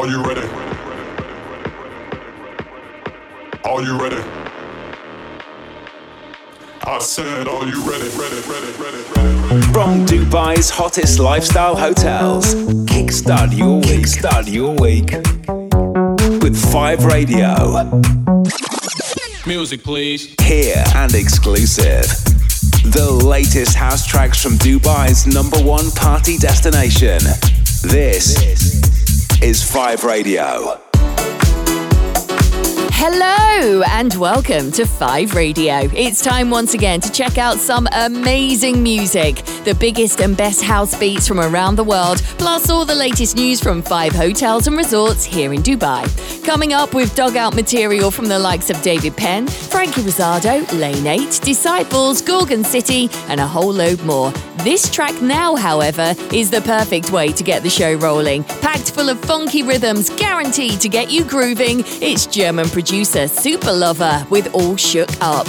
Are you ready? Are you ready? I said, are you ready, ready, ready, ready, ready? From Dubai's hottest lifestyle hotels, kickstart your week. Kickstart your week with Five Radio. Music, please. Here and exclusive. The latest house tracks from Dubai's number one party destination. This is Five Radio. Hello and welcome to 5 Radio. It's time once again to check out some amazing music, the biggest and best house beats from around the world, plus all the latest news from 5 hotels and resorts here in Dubai. Coming up with dug out material from the likes of David Penn, Frankie Rosado, Lane 8, Disciples, Gorgon City, and a whole load more. This track now, however, is the perfect way to get the show rolling. Packed full of funky rhythms, guaranteed to get you grooving. It's German producer Superlover with All Shook Up.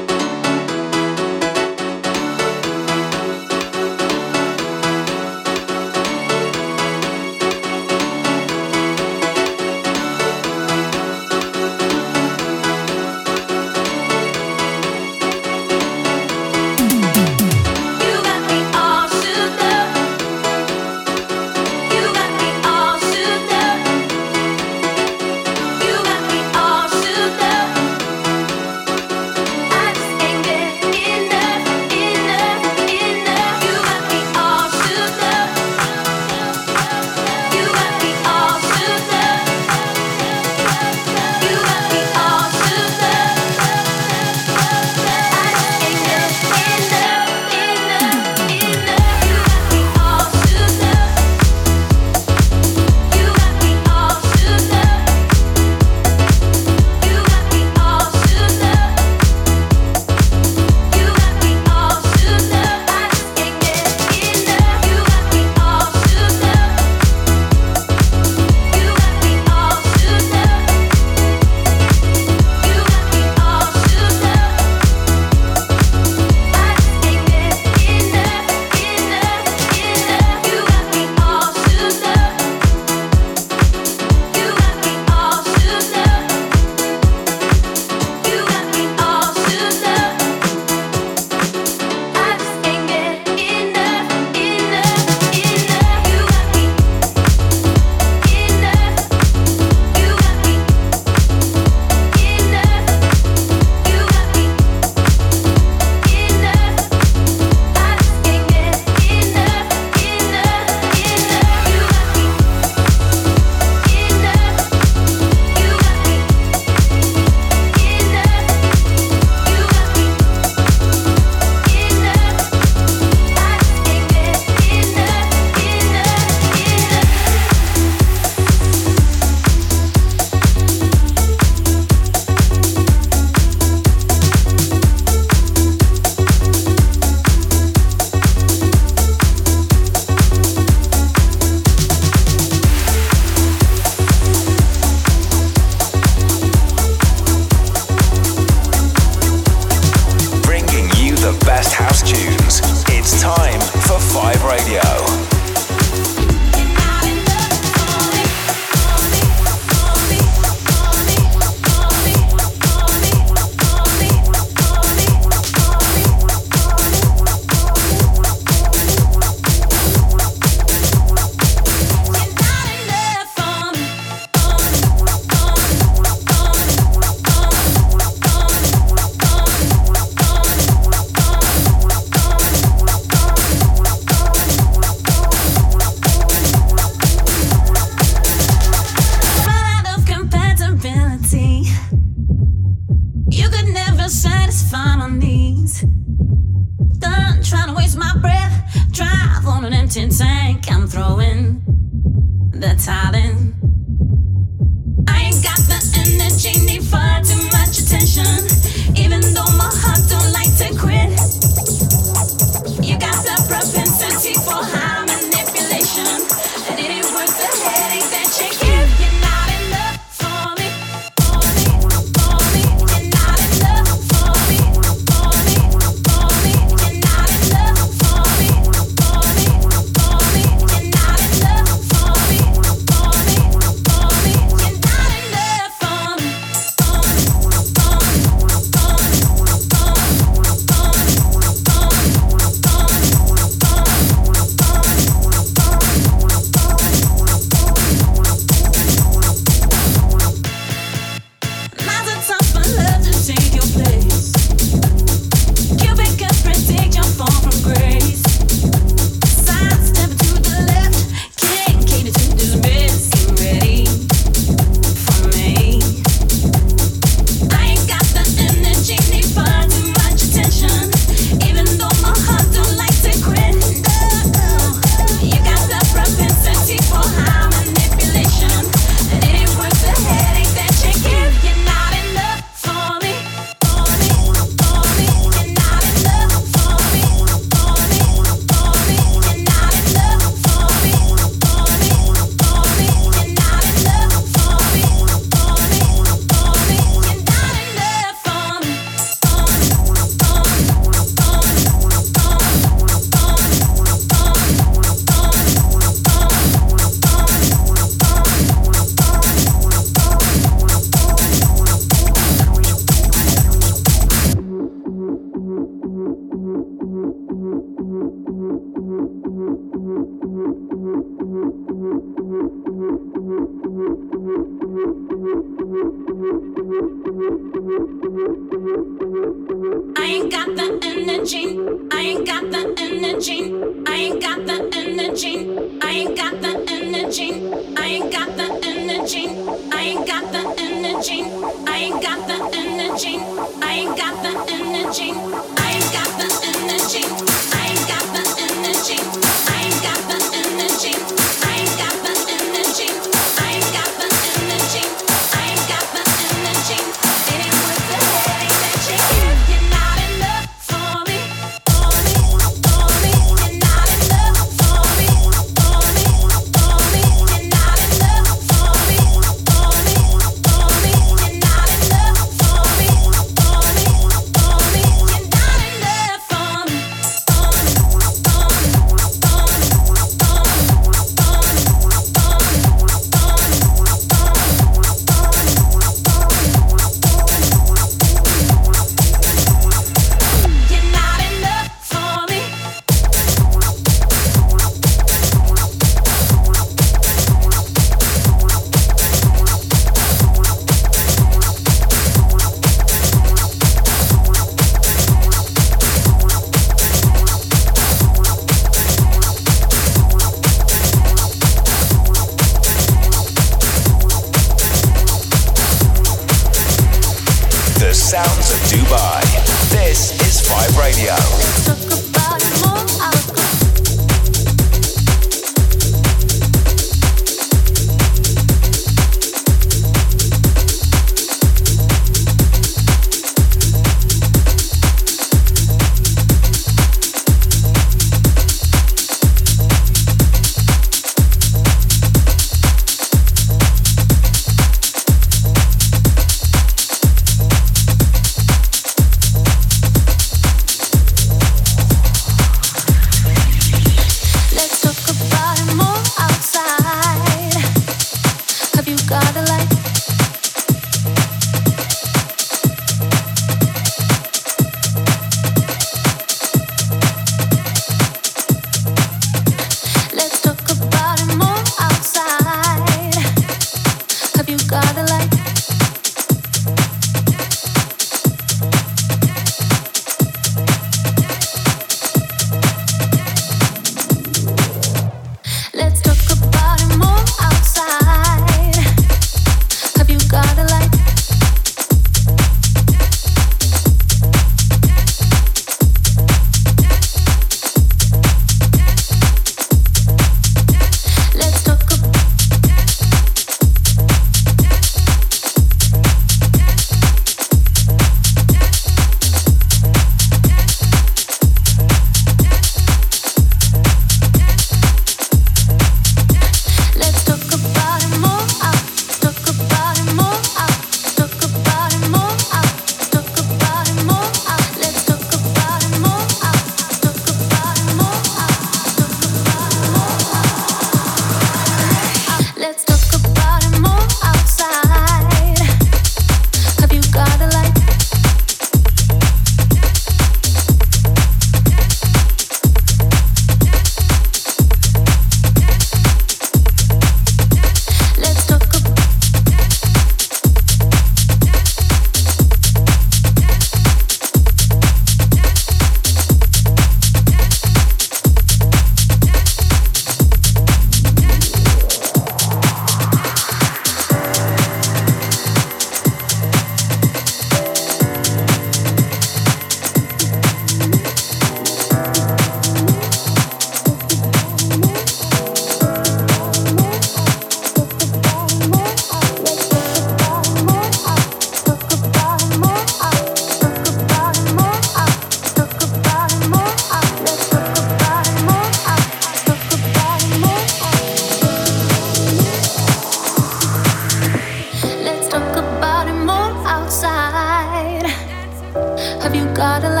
Other life.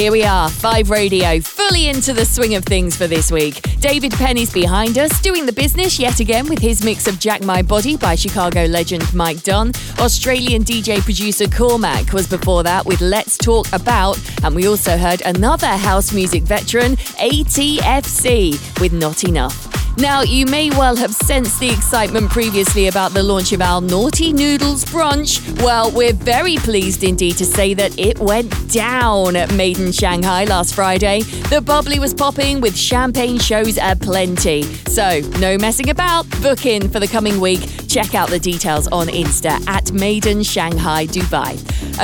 Here we are, 5 Radio, fully into the swing of things for this week. David Penny's behind us, doing the business yet again with his mix of Jack My Body by Chicago legend Mike Dunn. Australian DJ producer Cormac was before that with Let's Talk About, and we also heard another house music veteran, ATFC, with Not Enough. Now, you may well have sensed the excitement previously about the launch of our Naughty Noodles brunch. Well, we're very pleased indeed to say that it went down at Maiden Shanghai last Friday. The bubbly was popping with champagne shows aplenty. So, no messing about. Book in for the coming week. Check out the details on Insta at Maiden Shanghai Dubai.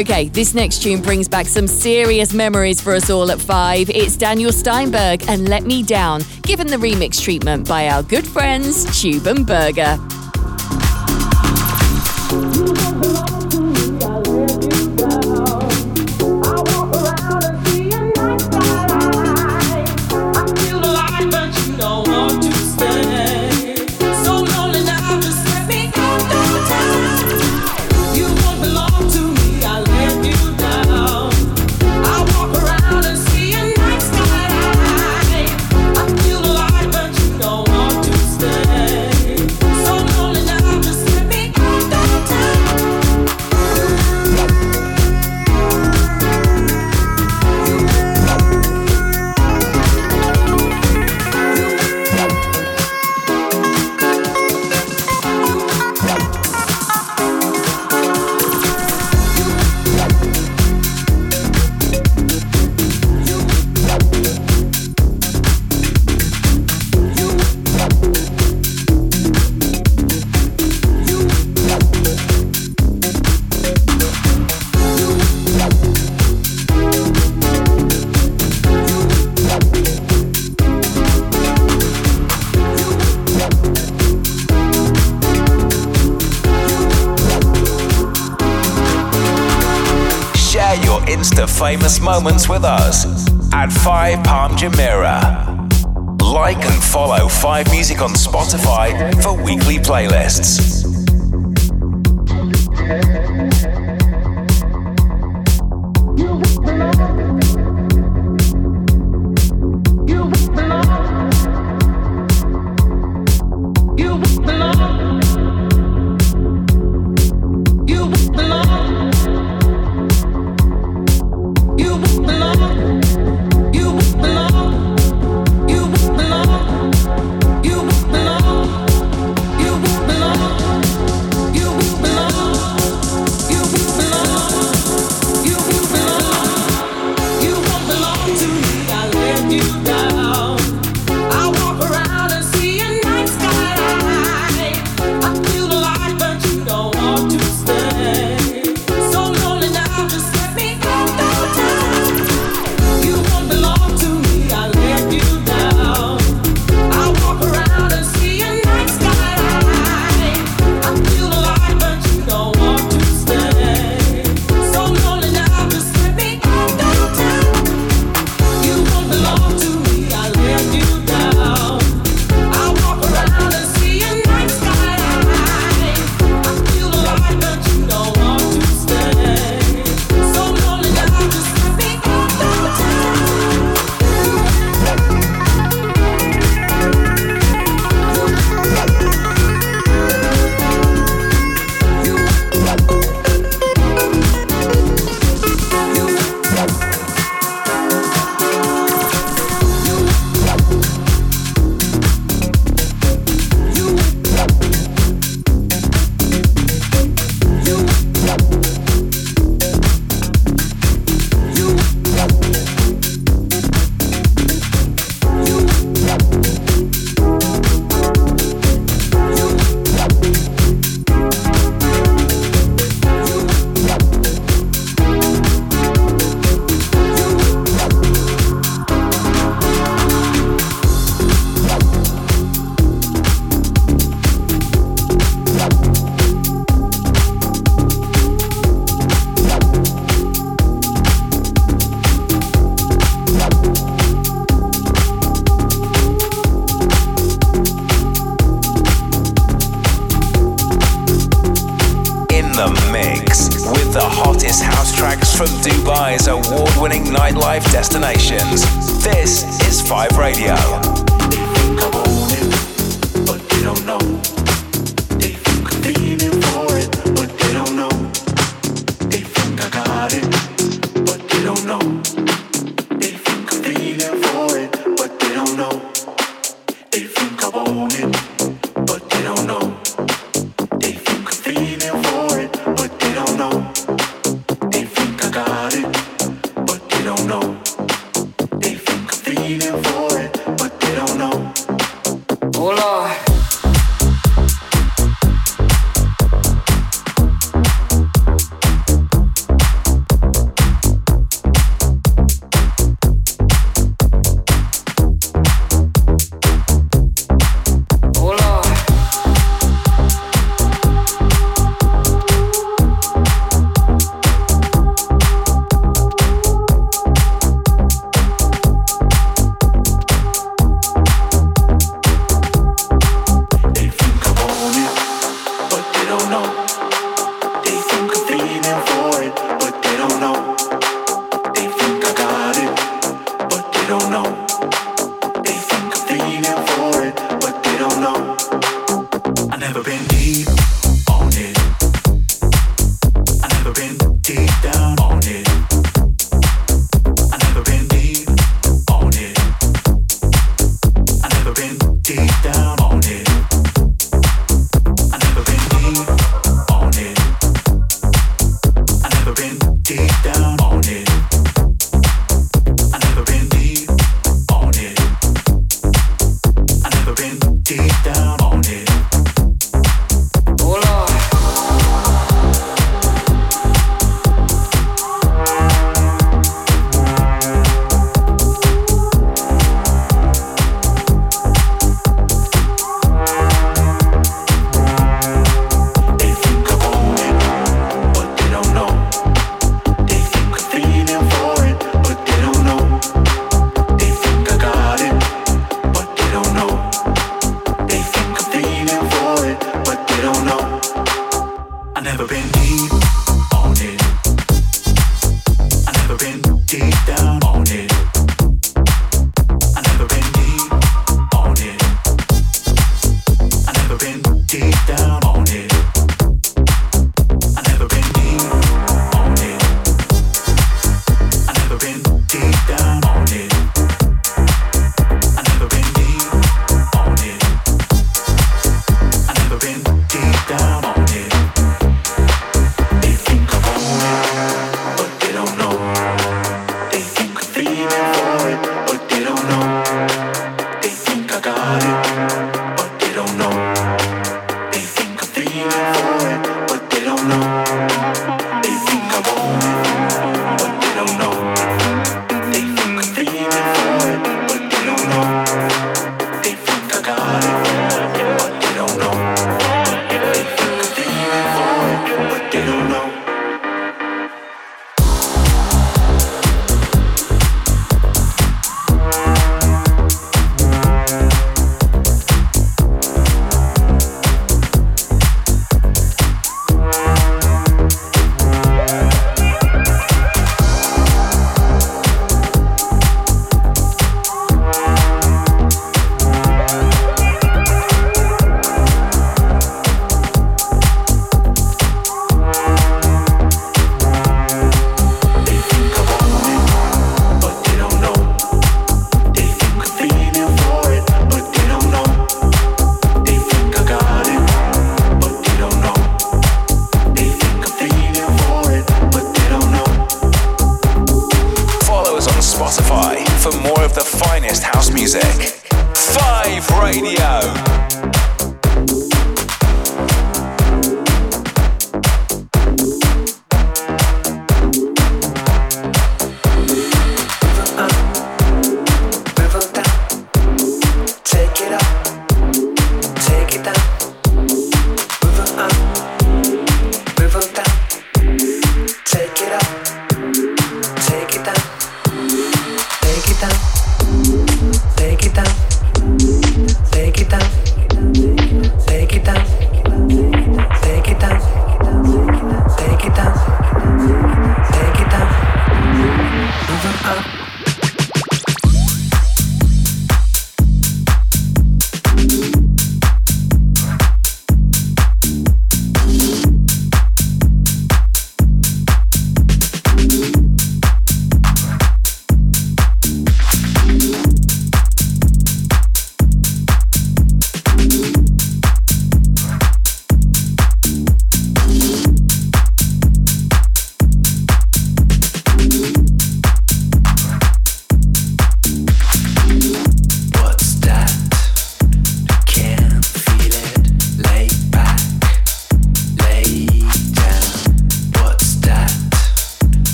Okay, this next tune brings back some serious memories for us all at five. It's Daniel Steinberg and Let Me Down, given the remix treatment by our good friends Tube and Berger. Moments with us at 5 Palm Jumeirah. Destinations. This is 5 Radio.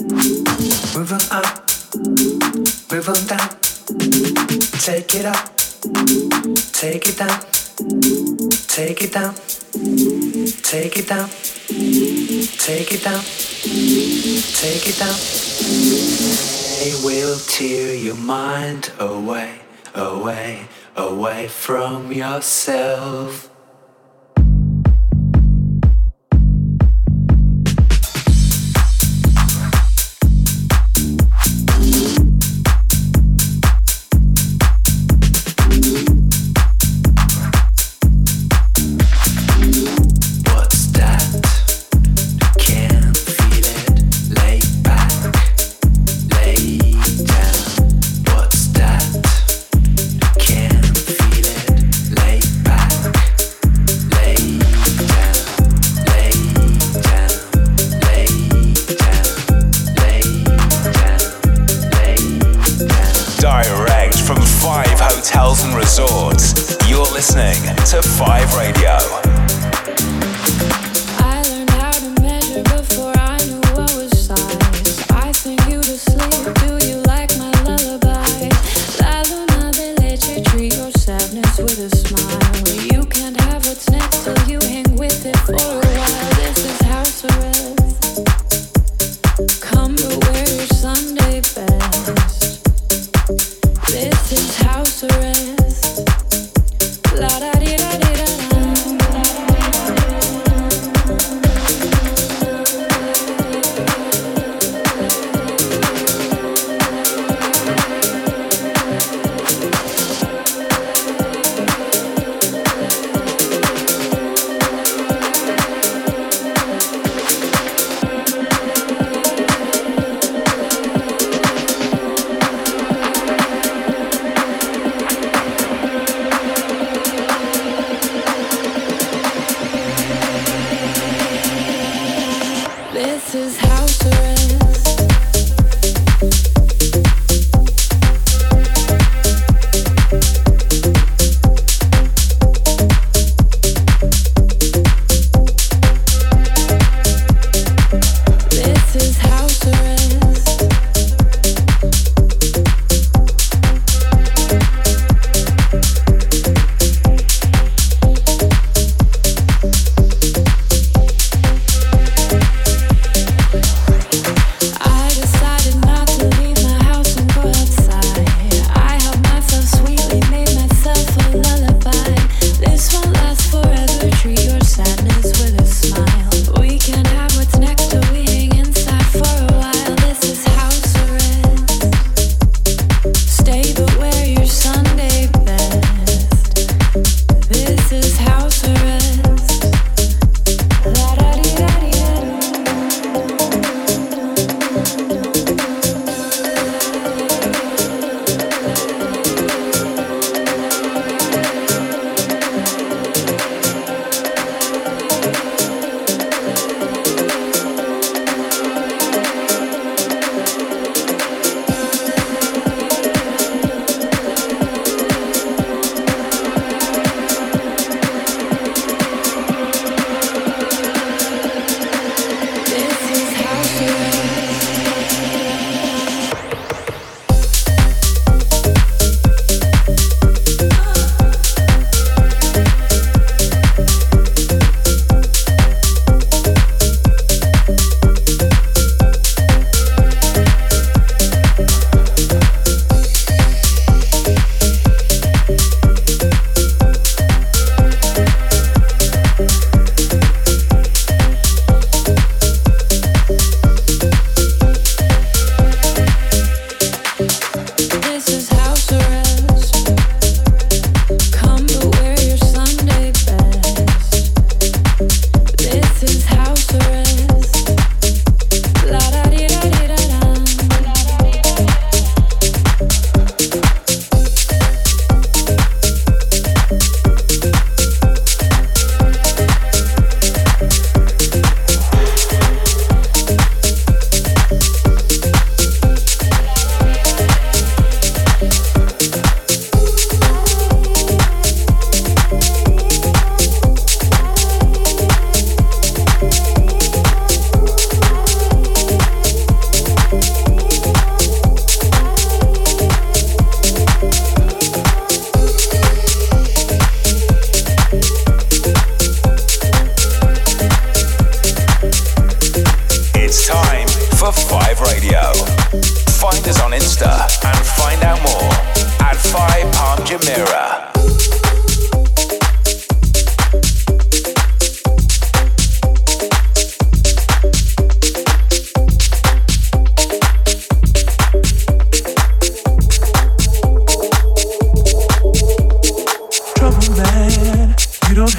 Move on up, move on down. Take it up, take it down. Take it down, take it down. Take it down, take it down. It will tear your mind away, away, away from yourself.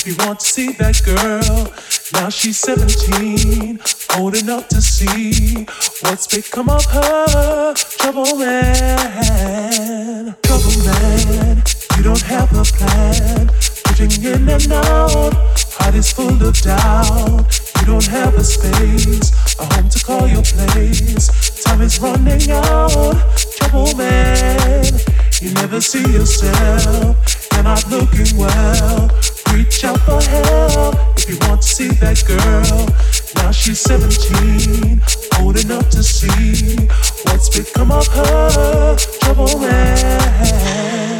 if you want to see that girl. Now she's 17, old enough to see what's become of her. Trouble man, trouble man. You don't have a plan. Putting in and out, heart is full of doubt. You don't have a space, a home to call your place. Time is running out, trouble man. You never see yourself, you're not looking well. Reach out for help if you want to see that girl. Now she's 17, old enough to see what's become of her. Trouble man.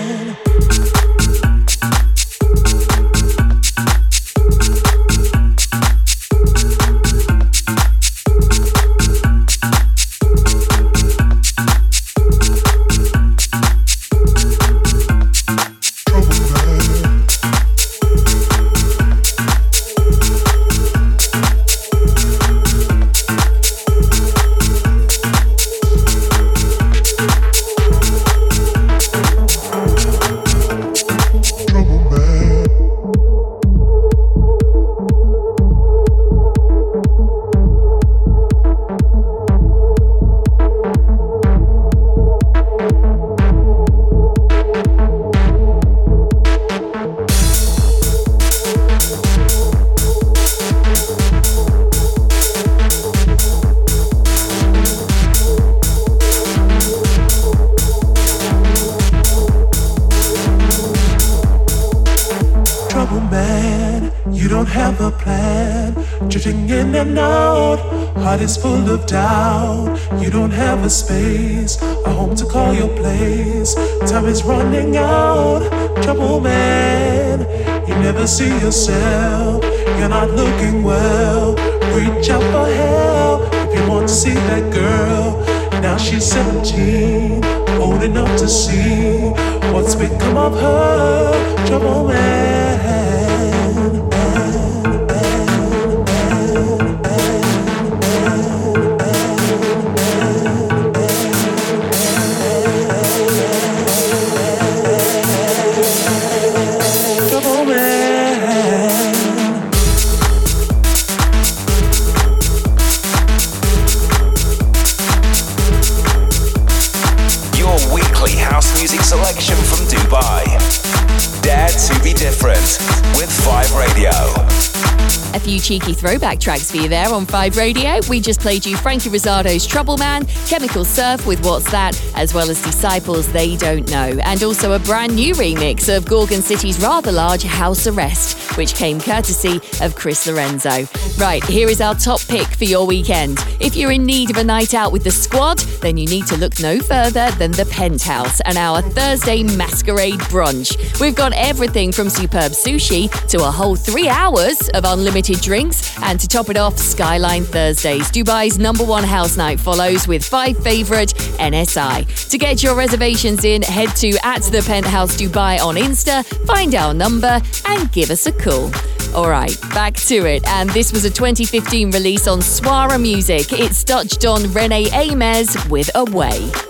Heart is full of doubt. You don't have a space, a home to call your place. Time is running out, trouble man. You never see yourself, you're not looking well. Reach out for help if you want to see that girl. Now she's 17, old enough to see what's become of her. Trouble man. Cheeky throwback tracks for you there on 5 Radio. We just played you Frankie Rossado's Trouble Man, Chemical Surf with What's That, as well as Disciples They Don't Know, and also a brand new remix of Gorgon City's rather large House Arrest, which came courtesy of Chris Lorenzo. Right, here is our top pick for your weekend. If you're in need of a night out with the squad, then you need to look no further than the Penthouse and our Thursday masquerade brunch. We've got everything from superb sushi to a whole three hours of unlimited drinks. And to top it off, Skyline Thursdays, Dubai's number one house night follows with five favourite NSI. To get your reservations in, head to at the Penthouse Dubai on Insta, find our number, and give us a call. Alright, back to it. And this was a 2015 release on Swara Music. It's Dutch Don Rene Amesz with Away.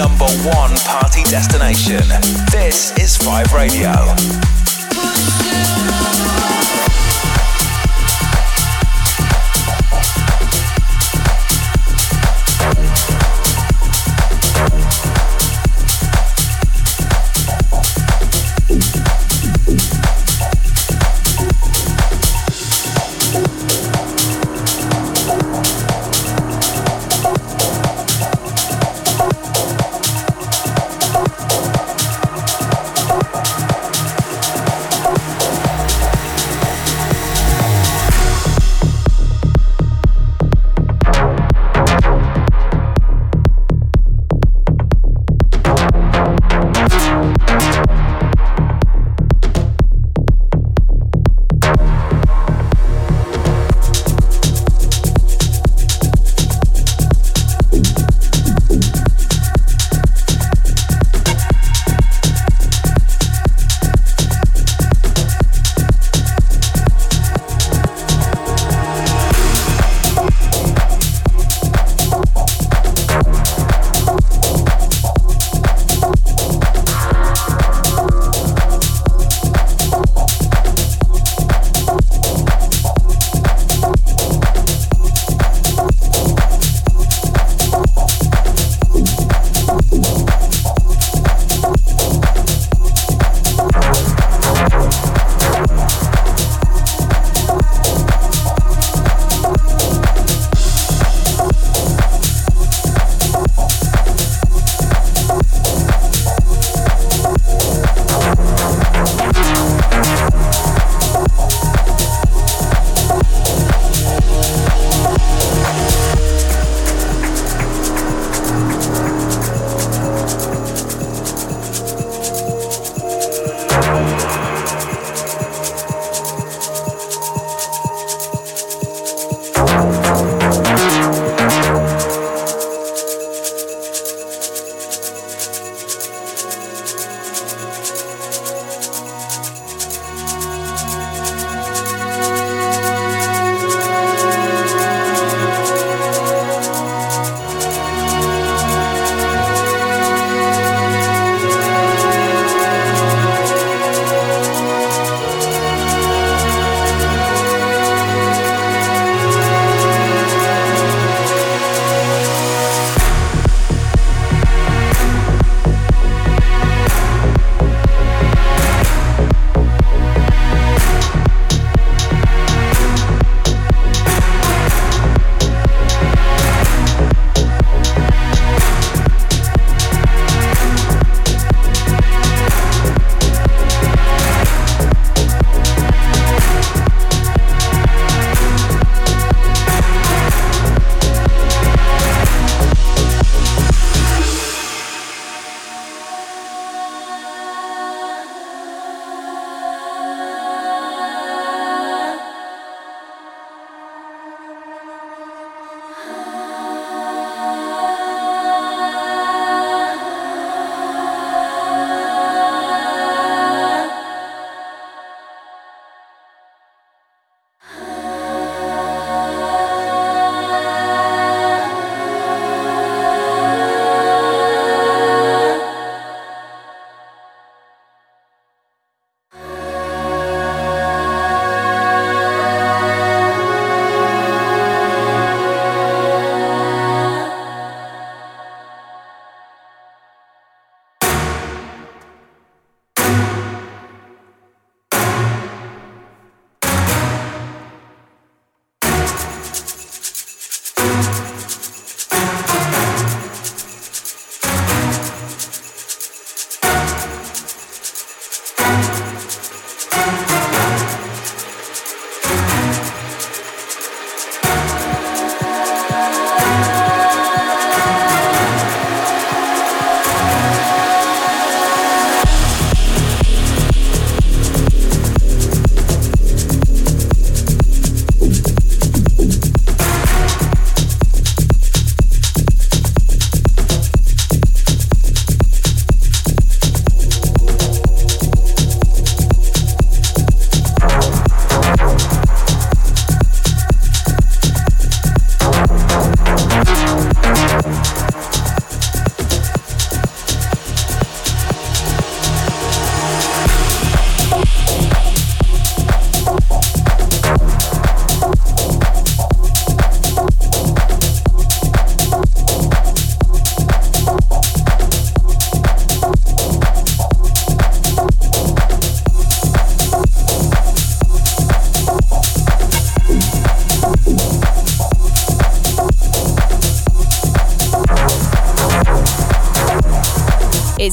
Number one party destination. This is 5 Radio.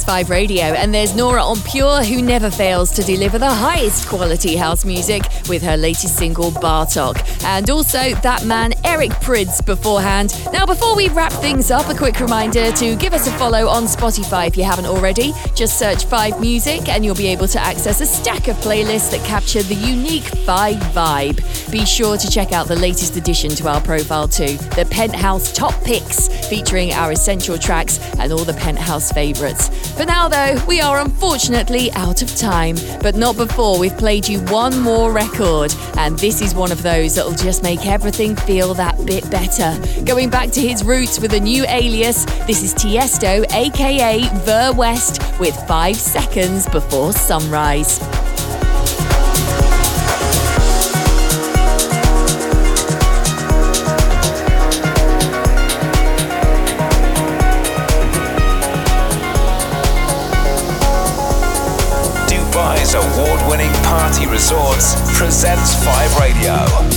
5 Radio, and there's Nora En Pure who never fails to deliver the highest quality house music with her latest single Bartok. And also that man Eric Prydz beforehand. Now, before we wrap things up, a quick reminder to give us a follow on Spotify if you haven't already. Just search 5 Music and you'll be able to access a stack of playlists that capture the unique 5 vibe. Be sure to check out the latest addition to our profile too, the Penthouse Top Picks, featuring our essential tracks and all the Penthouse favourites. For now, though, we are unfortunately out of time, but not before we've played you one more record, and this is one of those that'll just make everything feel that bit better. Going back to his roots with a new alias, this is Tiesto, aka Ver West, with five seconds before sunrise. Resorts presents 5 Radio.